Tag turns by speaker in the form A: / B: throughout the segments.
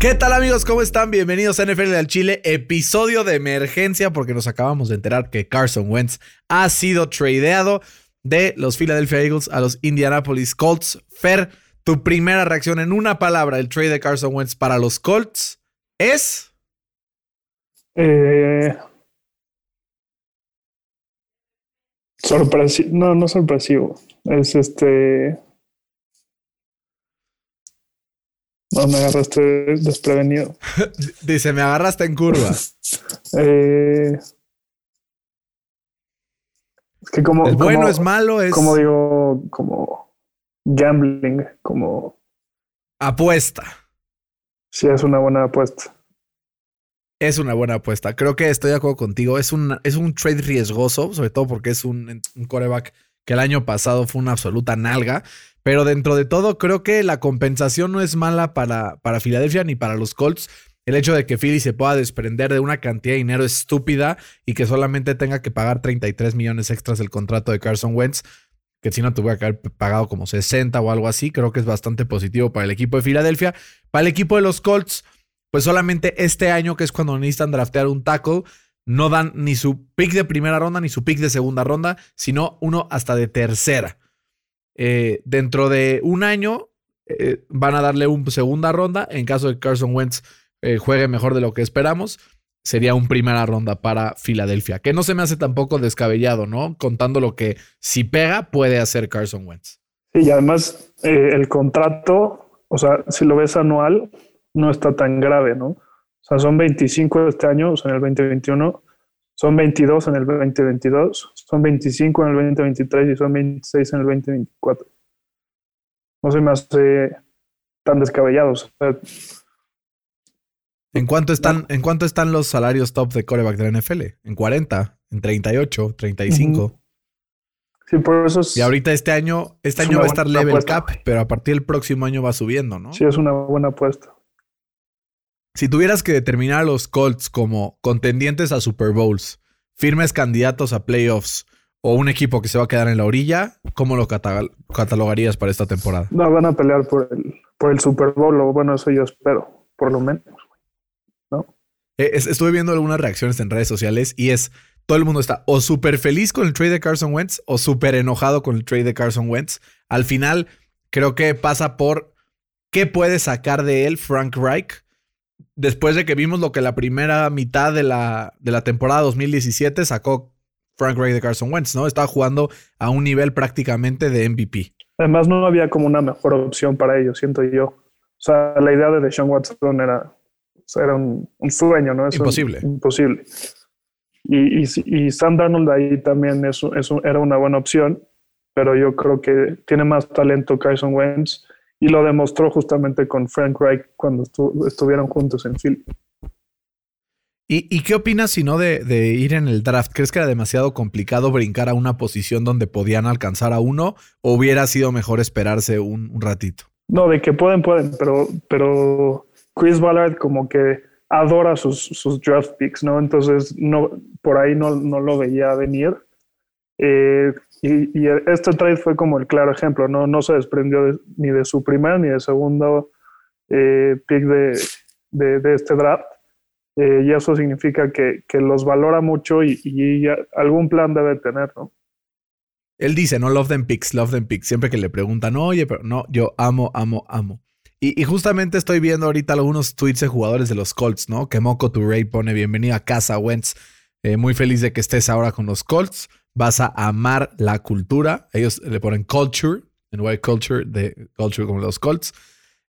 A: ¿Qué tal amigos? ¿Cómo están? Bienvenidos a NFL al Chile, episodio de emergencia porque nos acabamos de enterar que Carson Wentz ha sido tradeado de los Philadelphia Eagles a los Indianapolis Colts. Fer, tu primera reacción en una palabra, el trade de Carson Wentz para los Colts es...
B: Eh, sorpresivo, no, no sorpresivo, es este No, me agarraste desprevenido.
A: Dice, me agarraste en curva.
B: eh, es que como...
A: Es bueno, es malo, es...
B: Como digo, como gambling, como...
A: Apuesta.
B: Sí, es una buena apuesta.
A: Es una buena apuesta. Creo que estoy de acuerdo contigo. Es un, es un trade riesgoso, sobre todo porque es un, un coreback que el año pasado fue una absoluta nalga. Pero dentro de todo, creo que la compensación no es mala para, para Filadelfia ni para los Colts. El hecho de que Philly se pueda desprender de una cantidad de dinero estúpida y que solamente tenga que pagar 33 millones extras el contrato de Carson Wentz, que si no tuviera que haber pagado como 60 o algo así, creo que es bastante positivo para el equipo de Filadelfia. Para el equipo de los Colts, pues solamente este año, que es cuando necesitan draftear un tackle, no dan ni su pick de primera ronda ni su pick de segunda ronda, sino uno hasta de tercera. Eh, dentro de un año eh, van a darle una segunda ronda. En caso de que Carson Wentz eh, juegue mejor de lo que esperamos, sería un primera ronda para Filadelfia. Que no se me hace tampoco descabellado, ¿no? Contando lo que si pega puede hacer Carson Wentz.
B: Sí, y además el contrato, o sea, si lo ves anual, no está tan grave, ¿no? O sea, son 25 este año, o sea, en el 2021 son 22 en el 2022, son 25 en el 2023 y son 26 en el 2024. No se me hace tan descabellados.
A: ¿En cuánto están, ¿en cuánto están los salarios top de coreback de la NFL? ¿En 40? ¿En 38? ¿35?
B: Sí, por eso es,
A: Y ahorita este año, este año va a estar level cap, pero a partir del próximo año va subiendo, ¿no?
B: Sí, es una buena apuesta.
A: Si tuvieras que determinar a los Colts como contendientes a Super Bowls, firmes candidatos a playoffs o un equipo que se va a quedar en la orilla, ¿cómo lo catalogarías para esta temporada?
B: No, van a pelear por el, por el Super Bowl, o bueno, eso yo espero, por lo menos. ¿no?
A: Eh, estuve viendo algunas reacciones en redes sociales y es, todo el mundo está o súper feliz con el trade de Carson Wentz o súper enojado con el trade de Carson Wentz. Al final, creo que pasa por qué puede sacar de él Frank Reich después de que vimos lo que la primera mitad de la, de la temporada 2017 sacó Frank Ray de Carson Wentz, ¿no? Estaba jugando a un nivel prácticamente de MVP.
B: Además, no había como una mejor opción para ellos, siento yo. O sea, la idea de Deshaun Watson era, era un, sueño, ¿no?
A: imposible.
B: imposible. Y, y, Sam Darnold ahí también es, era una buena opción, pero yo creo que tiene más talento Carson Wentz y lo demostró justamente con Frank Reich cuando estuvieron juntos en Philly.
A: ¿Y, qué opinas si no de, ir en el draft? ¿Crees que era demasiado complicado brincar a una posición donde podían alcanzar a uno o hubiera sido mejor esperarse un, ratito?
B: No, de que pueden, pueden, pero, pero Chris Ballard como que adora sus, sus draft picks, ¿no? Entonces, no, por ahí no, no lo veía venir. Eh, y, este trade fue como el claro ejemplo, no, no se desprendió ni de su primer ni de segundo eh, pick de, este draft. Eh, y eso significa que, que los valora mucho y, algún plan debe tener, ¿no?
A: Él dice, no love them picks, love them picks. Siempre que le preguntan, oye, pero no, yo amo, amo, amo. Y, justamente estoy viendo ahorita algunos tweets de jugadores de los Colts, ¿no? Que Moco Touré pone bienvenido a casa, Wentz. Eh, muy feliz de que estés ahora con los Colts vas a amar la cultura. Ellos le ponen culture, en white culture, de culture como los Colts.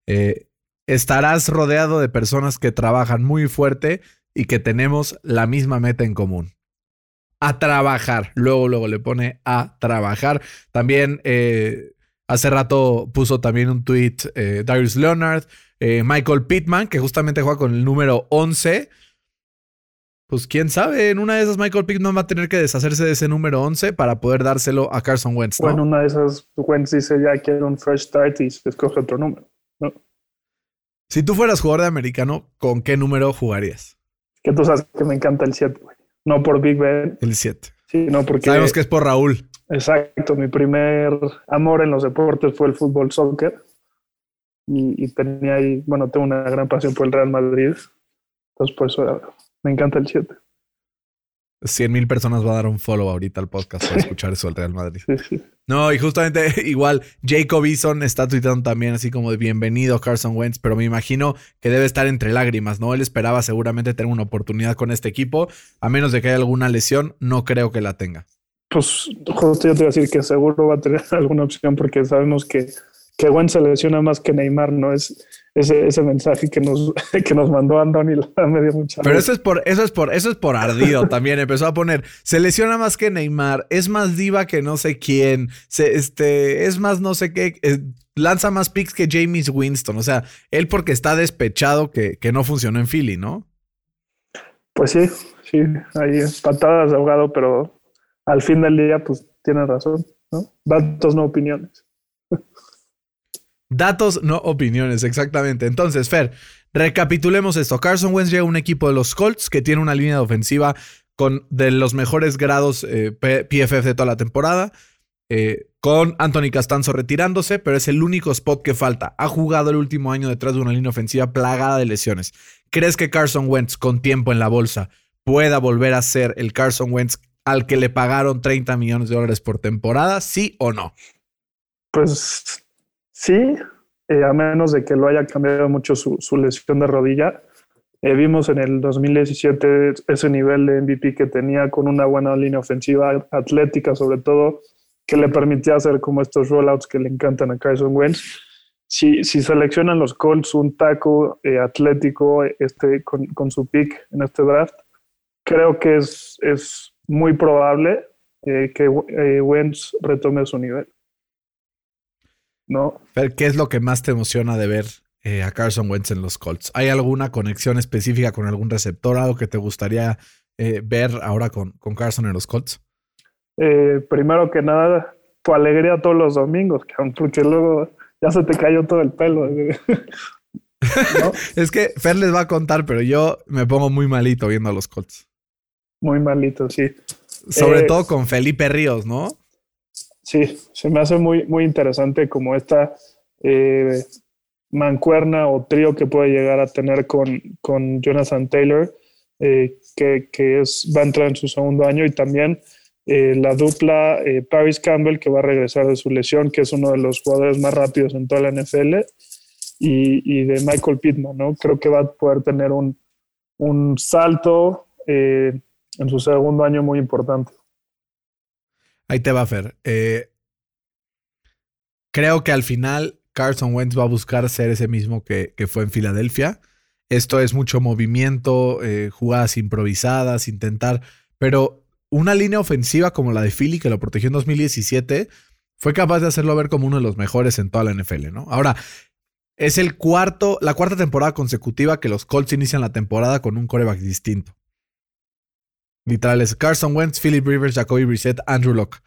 A: Eh, estarás rodeado de personas que trabajan muy fuerte y que tenemos la misma meta en común. A trabajar. Luego, luego le pone a trabajar. También eh, hace rato puso también un tweet eh, Darius Leonard, Michael Pittman, que justamente juega con el número 11 pues quién sabe, en una de esas Michael Pittman va a tener que deshacerse de ese número 11 para poder dárselo a Carson Wentz.
B: ¿no? Bueno, una de esas Wentz dice ya quiere un fresh start y escoge otro número. ¿no?
A: Si tú fueras jugador de americano, ¿con qué número jugarías?
B: Que tú sabes que me encanta el 7, güey. No por Big Ben.
A: El 7.
B: Sí, no porque...
A: Sabemos que es por Raúl.
B: Exacto, mi primer amor en los deportes fue el fútbol soccer. y, tenía ahí, bueno, tengo una gran pasión por el Real Madrid. Entonces, por eso me encanta el 7.
A: 100 mil personas va a dar un follow ahorita al podcast para escuchar eso del Real Madrid. No, y justamente igual Jacob Eason está tuitando también así como de bienvenido Carson Wentz, pero me imagino que debe estar entre lágrimas, ¿no? Él esperaba seguramente tener una oportunidad con este equipo, a menos de que haya alguna lesión, no creo que la tenga.
B: Pues justo yo te iba a decir que seguro va a tener alguna opción porque sabemos que, que Wentz se lesiona más que Neymar, ¿no? Es, ese, ese mensaje que nos, que nos mandó Andoni me dio mucha
A: Pero eso es por, eso es por, eso es por ardido también. Empezó a poner, se lesiona más que Neymar, es más diva que no sé quién, se, este, es más no sé qué, eh, lanza más picks que James Winston. O sea, él porque está despechado que, que no funcionó en Philly, ¿no?
B: Pues sí, sí, ahí patadas de ahogado, pero al fin del día, pues tiene razón, ¿no? Datos, no opiniones.
A: Datos, no opiniones, exactamente. Entonces, Fer, recapitulemos esto. Carson Wentz llega a un equipo de los Colts que tiene una línea de ofensiva con de los mejores grados eh, PFF de toda la temporada. Eh, con Anthony Castanzo retirándose, pero es el único spot que falta. Ha jugado el último año detrás de una línea ofensiva plagada de lesiones. ¿Crees que Carson Wentz, con tiempo en la bolsa, pueda volver a ser el Carson Wentz al que le pagaron 30 millones de dólares por temporada? ¿Sí o no?
B: Pues Sí, eh, a menos de que lo haya cambiado mucho su, lesión de rodilla. Eh, vimos en el 2017 ese nivel de MVP que tenía con una buena línea ofensiva atlética, sobre todo, que le permitía hacer como estos rollouts que le encantan a Carson Wentz. Si, si seleccionan los Colts un taco eh, atlético este, con, con, su pick en este draft, creo que es, es muy probable que Wentz retome su nivel. ¿No?
A: ¿Qué es lo que más te emociona de ver eh, a Carson Wentz en los Colts? ¿Hay alguna conexión específica con algún receptor, algo que te gustaría eh, ver ahora con, con, Carson en los Colts?
B: Eh, primero que nada, tu alegría todos los domingos, porque luego ya se te cayó todo el pelo.
A: es que Fer les va a contar, pero yo me pongo muy malito viendo a los Colts.
B: Muy malito, sí.
A: Sobre todo con Felipe Ríos, ¿no?
B: Sí, se me hace muy, muy interesante como esta eh, mancuerna o trío que puede llegar a tener con, con Jonathan Taylor, eh, que, es, va a entrar en su segundo año, y también eh, la dupla Paris Campbell, que va a regresar de su lesión, que es uno de los jugadores más rápidos en toda la NFL, y, de Michael Pittman, ¿no? Creo que va a poder tener un, un salto en su segundo año muy importante.
A: Ahí te va, Fer. Eh, creo que al final Carson Wentz va a buscar ser ese mismo que, fue en Filadelfia. Esto es mucho movimiento, eh, jugadas improvisadas, intentar. Pero una línea ofensiva como la de Philly, que lo protegió en 2017, fue capaz de hacerlo ver como uno de los mejores en toda la NFL, ¿no? Ahora, es el cuarto, la cuarta temporada consecutiva que los Colts inician la temporada con un coreback distinto. Literales. Carson Wentz, Philip Rivers, Jacoby Brissett, Andrew Locke.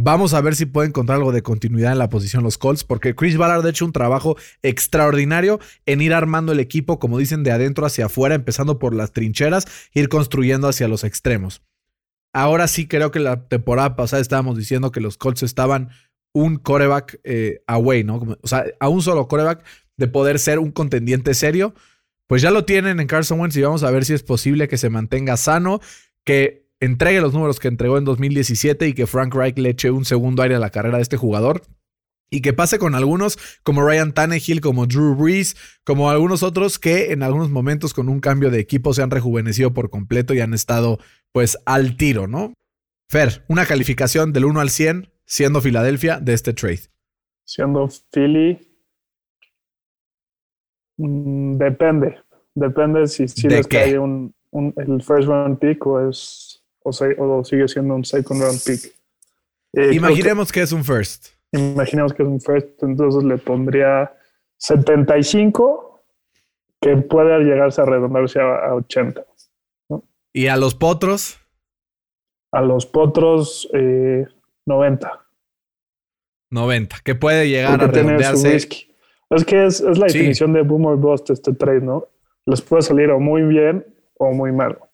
A: Vamos a ver si puede encontrar algo de continuidad en la posición los Colts, porque Chris Ballard ha hecho un trabajo extraordinario en ir armando el equipo, como dicen, de adentro hacia afuera, empezando por las trincheras, ir construyendo hacia los extremos. Ahora sí creo que la temporada pasada estábamos diciendo que los Colts estaban un coreback eh, away, ¿no? O sea, a un solo coreback de poder ser un contendiente serio. Pues ya lo tienen en Carson Wentz y vamos a ver si es posible que se mantenga sano que entregue los números que entregó en 2017 y que Frank Reich le eche un segundo aire a la carrera de este jugador. Y que pase con algunos como Ryan Tannehill, como Drew Brees, como algunos otros que en algunos momentos con un cambio de equipo se han rejuvenecido por completo y han estado pues al tiro, ¿no? Fer, una calificación del 1 al 100 siendo Filadelfia de este trade.
B: Siendo Philly, mm, depende. Depende si, si les cae un, el first round pick o es o, o sigue siendo un second round pick.
A: Eh, imaginemos que, es un first.
B: Imaginemos que es un first, entonces le pondría 75 que puede llegarse a redondarse a, 80.
A: ¿Y a los potros?
B: A los potros, 90. Eh,
A: 90, que puede llegar a redondearse.
B: Es que es, la definición de boomer bust este trade, ¿no? Les puede salir o muy bien o muy malo.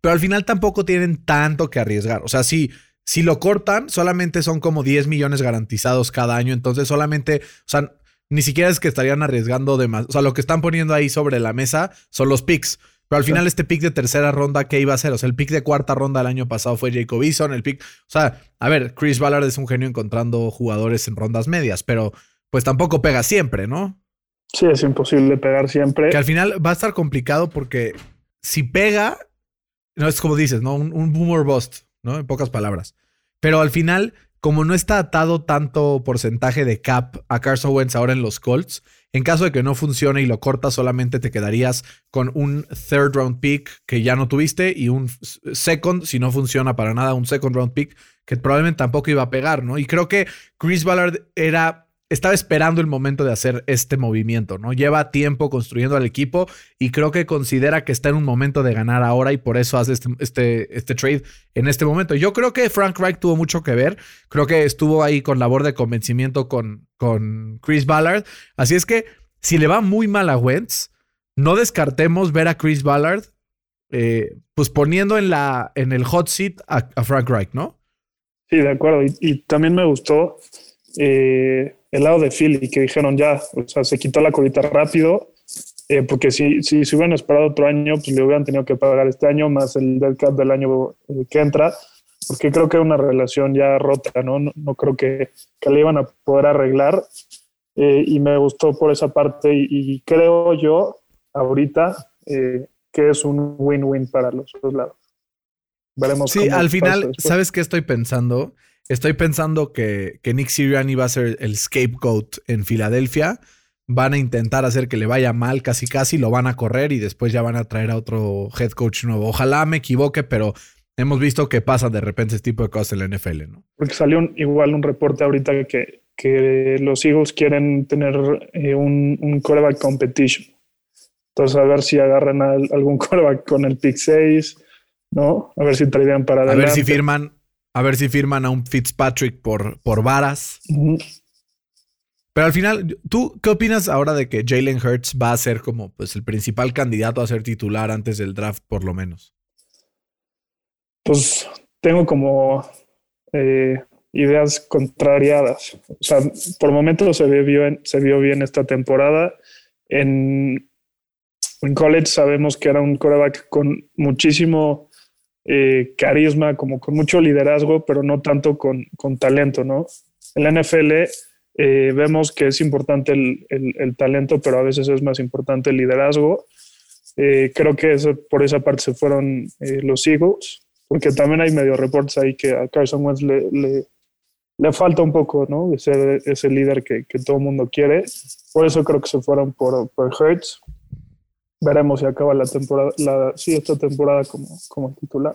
A: Pero al final tampoco tienen tanto que arriesgar. O sea, si, si lo cortan, solamente son como 10 millones garantizados cada año. Entonces, solamente, o sea, ni siquiera es que estarían arriesgando de más. O sea, lo que están poniendo ahí sobre la mesa son los picks. Pero al final, este pick de tercera ronda, ¿qué iba a ser? O sea, el pick de cuarta ronda el año pasado fue Jacob Eason, el pick. O sea, a ver, Chris Ballard es un genio encontrando jugadores en rondas medias, pero pues tampoco pega siempre, ¿no?
B: Sí, es imposible pegar siempre.
A: Que al final va a estar complicado porque si pega, no es como dices, ¿no? Un, un boomer bust, ¿no? En pocas palabras. Pero al final, como no está atado tanto porcentaje de cap a Carson Wentz ahora en los Colts, en caso de que no funcione y lo cortas, solamente te quedarías con un third round pick que ya no tuviste y un second, si no funciona para nada, un second round pick que probablemente tampoco iba a pegar, ¿no? Y creo que Chris Ballard era estaba esperando el momento de hacer este movimiento, ¿no? Lleva tiempo construyendo al equipo y creo que considera que está en un momento de ganar ahora y por eso hace este, este, este trade en este momento. Yo creo que Frank Reich tuvo mucho que ver. Creo que estuvo ahí con labor de convencimiento con, con Chris Ballard. Así es que si le va muy mal a Wentz, no descartemos ver a Chris Ballard eh, pues poniendo en, la, en el hot seat a, Frank Reich, ¿no?
B: Sí, de acuerdo. Y, y también me gustó. Eh, el lado de Philly, que dijeron ya, o sea, se quitó la colita rápido, eh, porque si, si se hubieran esperado otro año, pues le hubieran tenido que pagar este año más el del cap del año eh, que entra, porque creo que es una relación ya rota, ¿no? No, creo que, que le iban a poder arreglar. Eh, y me gustó por esa parte y, creo yo ahorita que es un win-win para los dos lados.
A: Veremos. Sí, al final, ¿sabes qué estoy pensando? Estoy pensando que, que Nick Sirianni va a ser el scapegoat en Filadelfia. Van a intentar hacer que le vaya mal casi casi, lo van a correr y después ya van a traer a otro head coach nuevo. Ojalá me equivoque, pero hemos visto que pasa de repente este tipo de cosas en la NFL, ¿no?
B: Porque salió igual un reporte ahorita que, que los Eagles quieren tener eh, un, un quarterback competition. Entonces, a ver si agarran a algún quarterback con el pick 6, ¿no? A ver si traerían para
A: adelante. A ver si firman a ver si firman a un Fitzpatrick por, por varas. Pero al final, ¿tú qué opinas ahora de que Jalen Hurts va a ser como pues, el principal candidato a ser titular antes del draft, por lo menos?
B: Pues tengo como eh, ideas contrariadas. O sea, por momentos se vio bien, se vio bien esta temporada. En, en college sabemos que era un coreback con muchísimo eh, carisma, como con mucho liderazgo, pero no tanto con, con talento, ¿no? En la NFL eh, vemos que es importante el, el, talento, pero a veces es más importante el liderazgo. Eh, creo que por esa parte se fueron los Eagles, porque también hay medio reportes ahí que a Carson Wentz le, le, le falta un poco, ¿no? De ser ese líder que, que, todo el mundo quiere. Por eso creo que se fueron por, por Hertz veremos si acaba la temporada, la, sí, esta temporada como, como titular.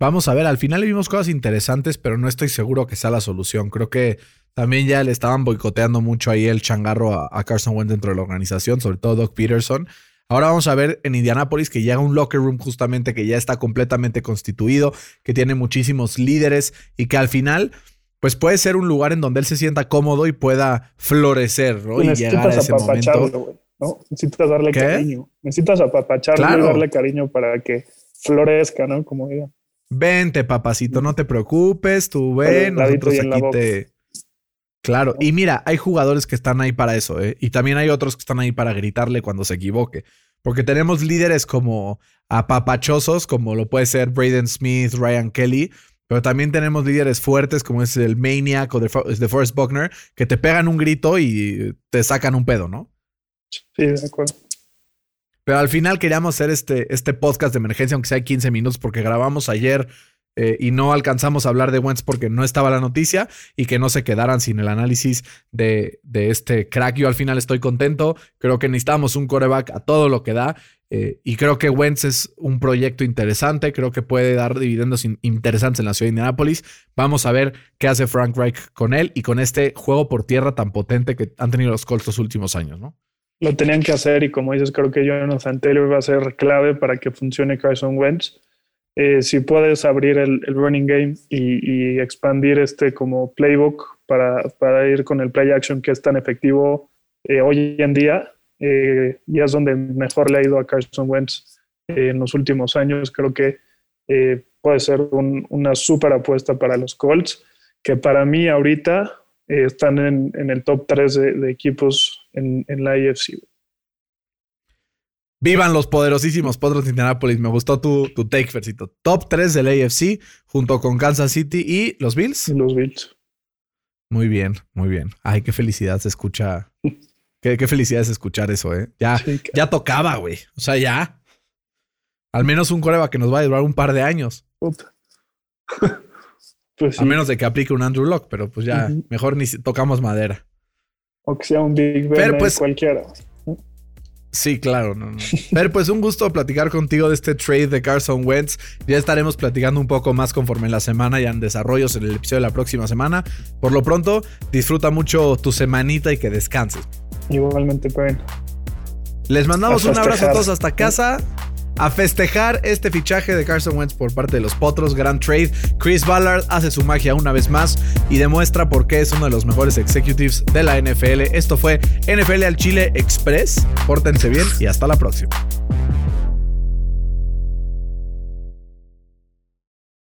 A: Vamos a ver, al final le vimos cosas interesantes, pero no estoy seguro que sea la solución. Creo que también ya le estaban boicoteando mucho ahí el changarro a, Carson Wentz dentro de la organización, sobre todo Doc Peterson. Ahora vamos a ver en Indianapolis que llega un locker room justamente que ya está completamente constituido, que tiene muchísimos líderes y que al final pues puede ser un lugar en donde él se sienta cómodo y pueda florecer, ¿no? Y llegar a ese momento.
B: ¿No? Necesitas darle cariño. Necesitas apapacharle y darle cariño para que florezca, ¿no? Como diga.
A: Vente, papacito, no te preocupes, tú ven, nosotros aquí te. Claro, y mira, hay jugadores que están ahí para eso, ¿eh? Y también hay otros que están ahí para gritarle cuando se equivoque. Porque tenemos líderes como apapachosos, como lo puede ser Braden Smith, Ryan Kelly, pero también tenemos líderes fuertes como es el Maniac o The Forrest Buckner, que te pegan un grito y te sacan un pedo, ¿no?
B: Sí, de acuerdo.
A: Pero al final queríamos hacer este, este podcast de emergencia, aunque sea 15 minutos, porque grabamos ayer eh, y no alcanzamos a hablar de Wentz porque no estaba la noticia y que no se quedaran sin el análisis de, de este crack. Yo al final estoy contento. Creo que necesitamos un coreback a todo lo que da. Eh, y creo que Wentz es un proyecto interesante. Creo que puede dar dividendos interesantes en la ciudad de Indianapolis. Vamos a ver qué hace Frank Reich con él y con este juego por tierra tan potente que han tenido los Colts los últimos años, ¿no?
B: Lo tenían que hacer y como dices, creo que Jonathan Taylor va a ser clave para que funcione Carson Wentz. Eh, si puedes abrir el, running game y, expandir este como playbook para, para, ir con el play action que es tan efectivo eh, hoy en día, eh, y es donde mejor le ha ido a Carson Wentz en los últimos años, creo que puede ser una super apuesta para los Colts, que para mí ahorita eh, están en, en, el top 3 de, de equipos en, en, la AFC.
A: Vivan los poderosísimos Potros de Indianapolis. Me gustó tu, tu take, Fercito. Top 3 del AFC junto con Kansas City y los Bills.
B: Y los Bills.
A: Muy bien, muy bien. Ay, qué felicidad se escucha. qué, qué felicidad es escuchar eso, ¿eh? Ya, sí, ya tocaba, güey. O sea, ya. Al menos un coreba que nos va a durar un par de años. Puta. pues sí. A menos de que aplique un Andrew Lock, pero pues ya, uh -huh. mejor ni tocamos madera.
B: O que sea un Big Ben pues, cualquiera.
A: Sí, claro, no, no. Pero pues un gusto platicar contigo de este trade de Carson Wentz. Ya estaremos platicando un poco más conforme la semana y en desarrollos en el episodio de la próxima semana. Por lo pronto, disfruta mucho tu semanita y que descanses.
B: Igualmente, Ben.
A: Les mandamos un abrazo a todos hasta casa a festejar este fichaje de Carson Wentz por parte de los Potros. Gran trade. Chris Ballard hace su magia una vez más y demuestra por qué es uno de los mejores executives de la NFL. Esto fue NFL al Chile Express. Pórtense bien y hasta la próxima.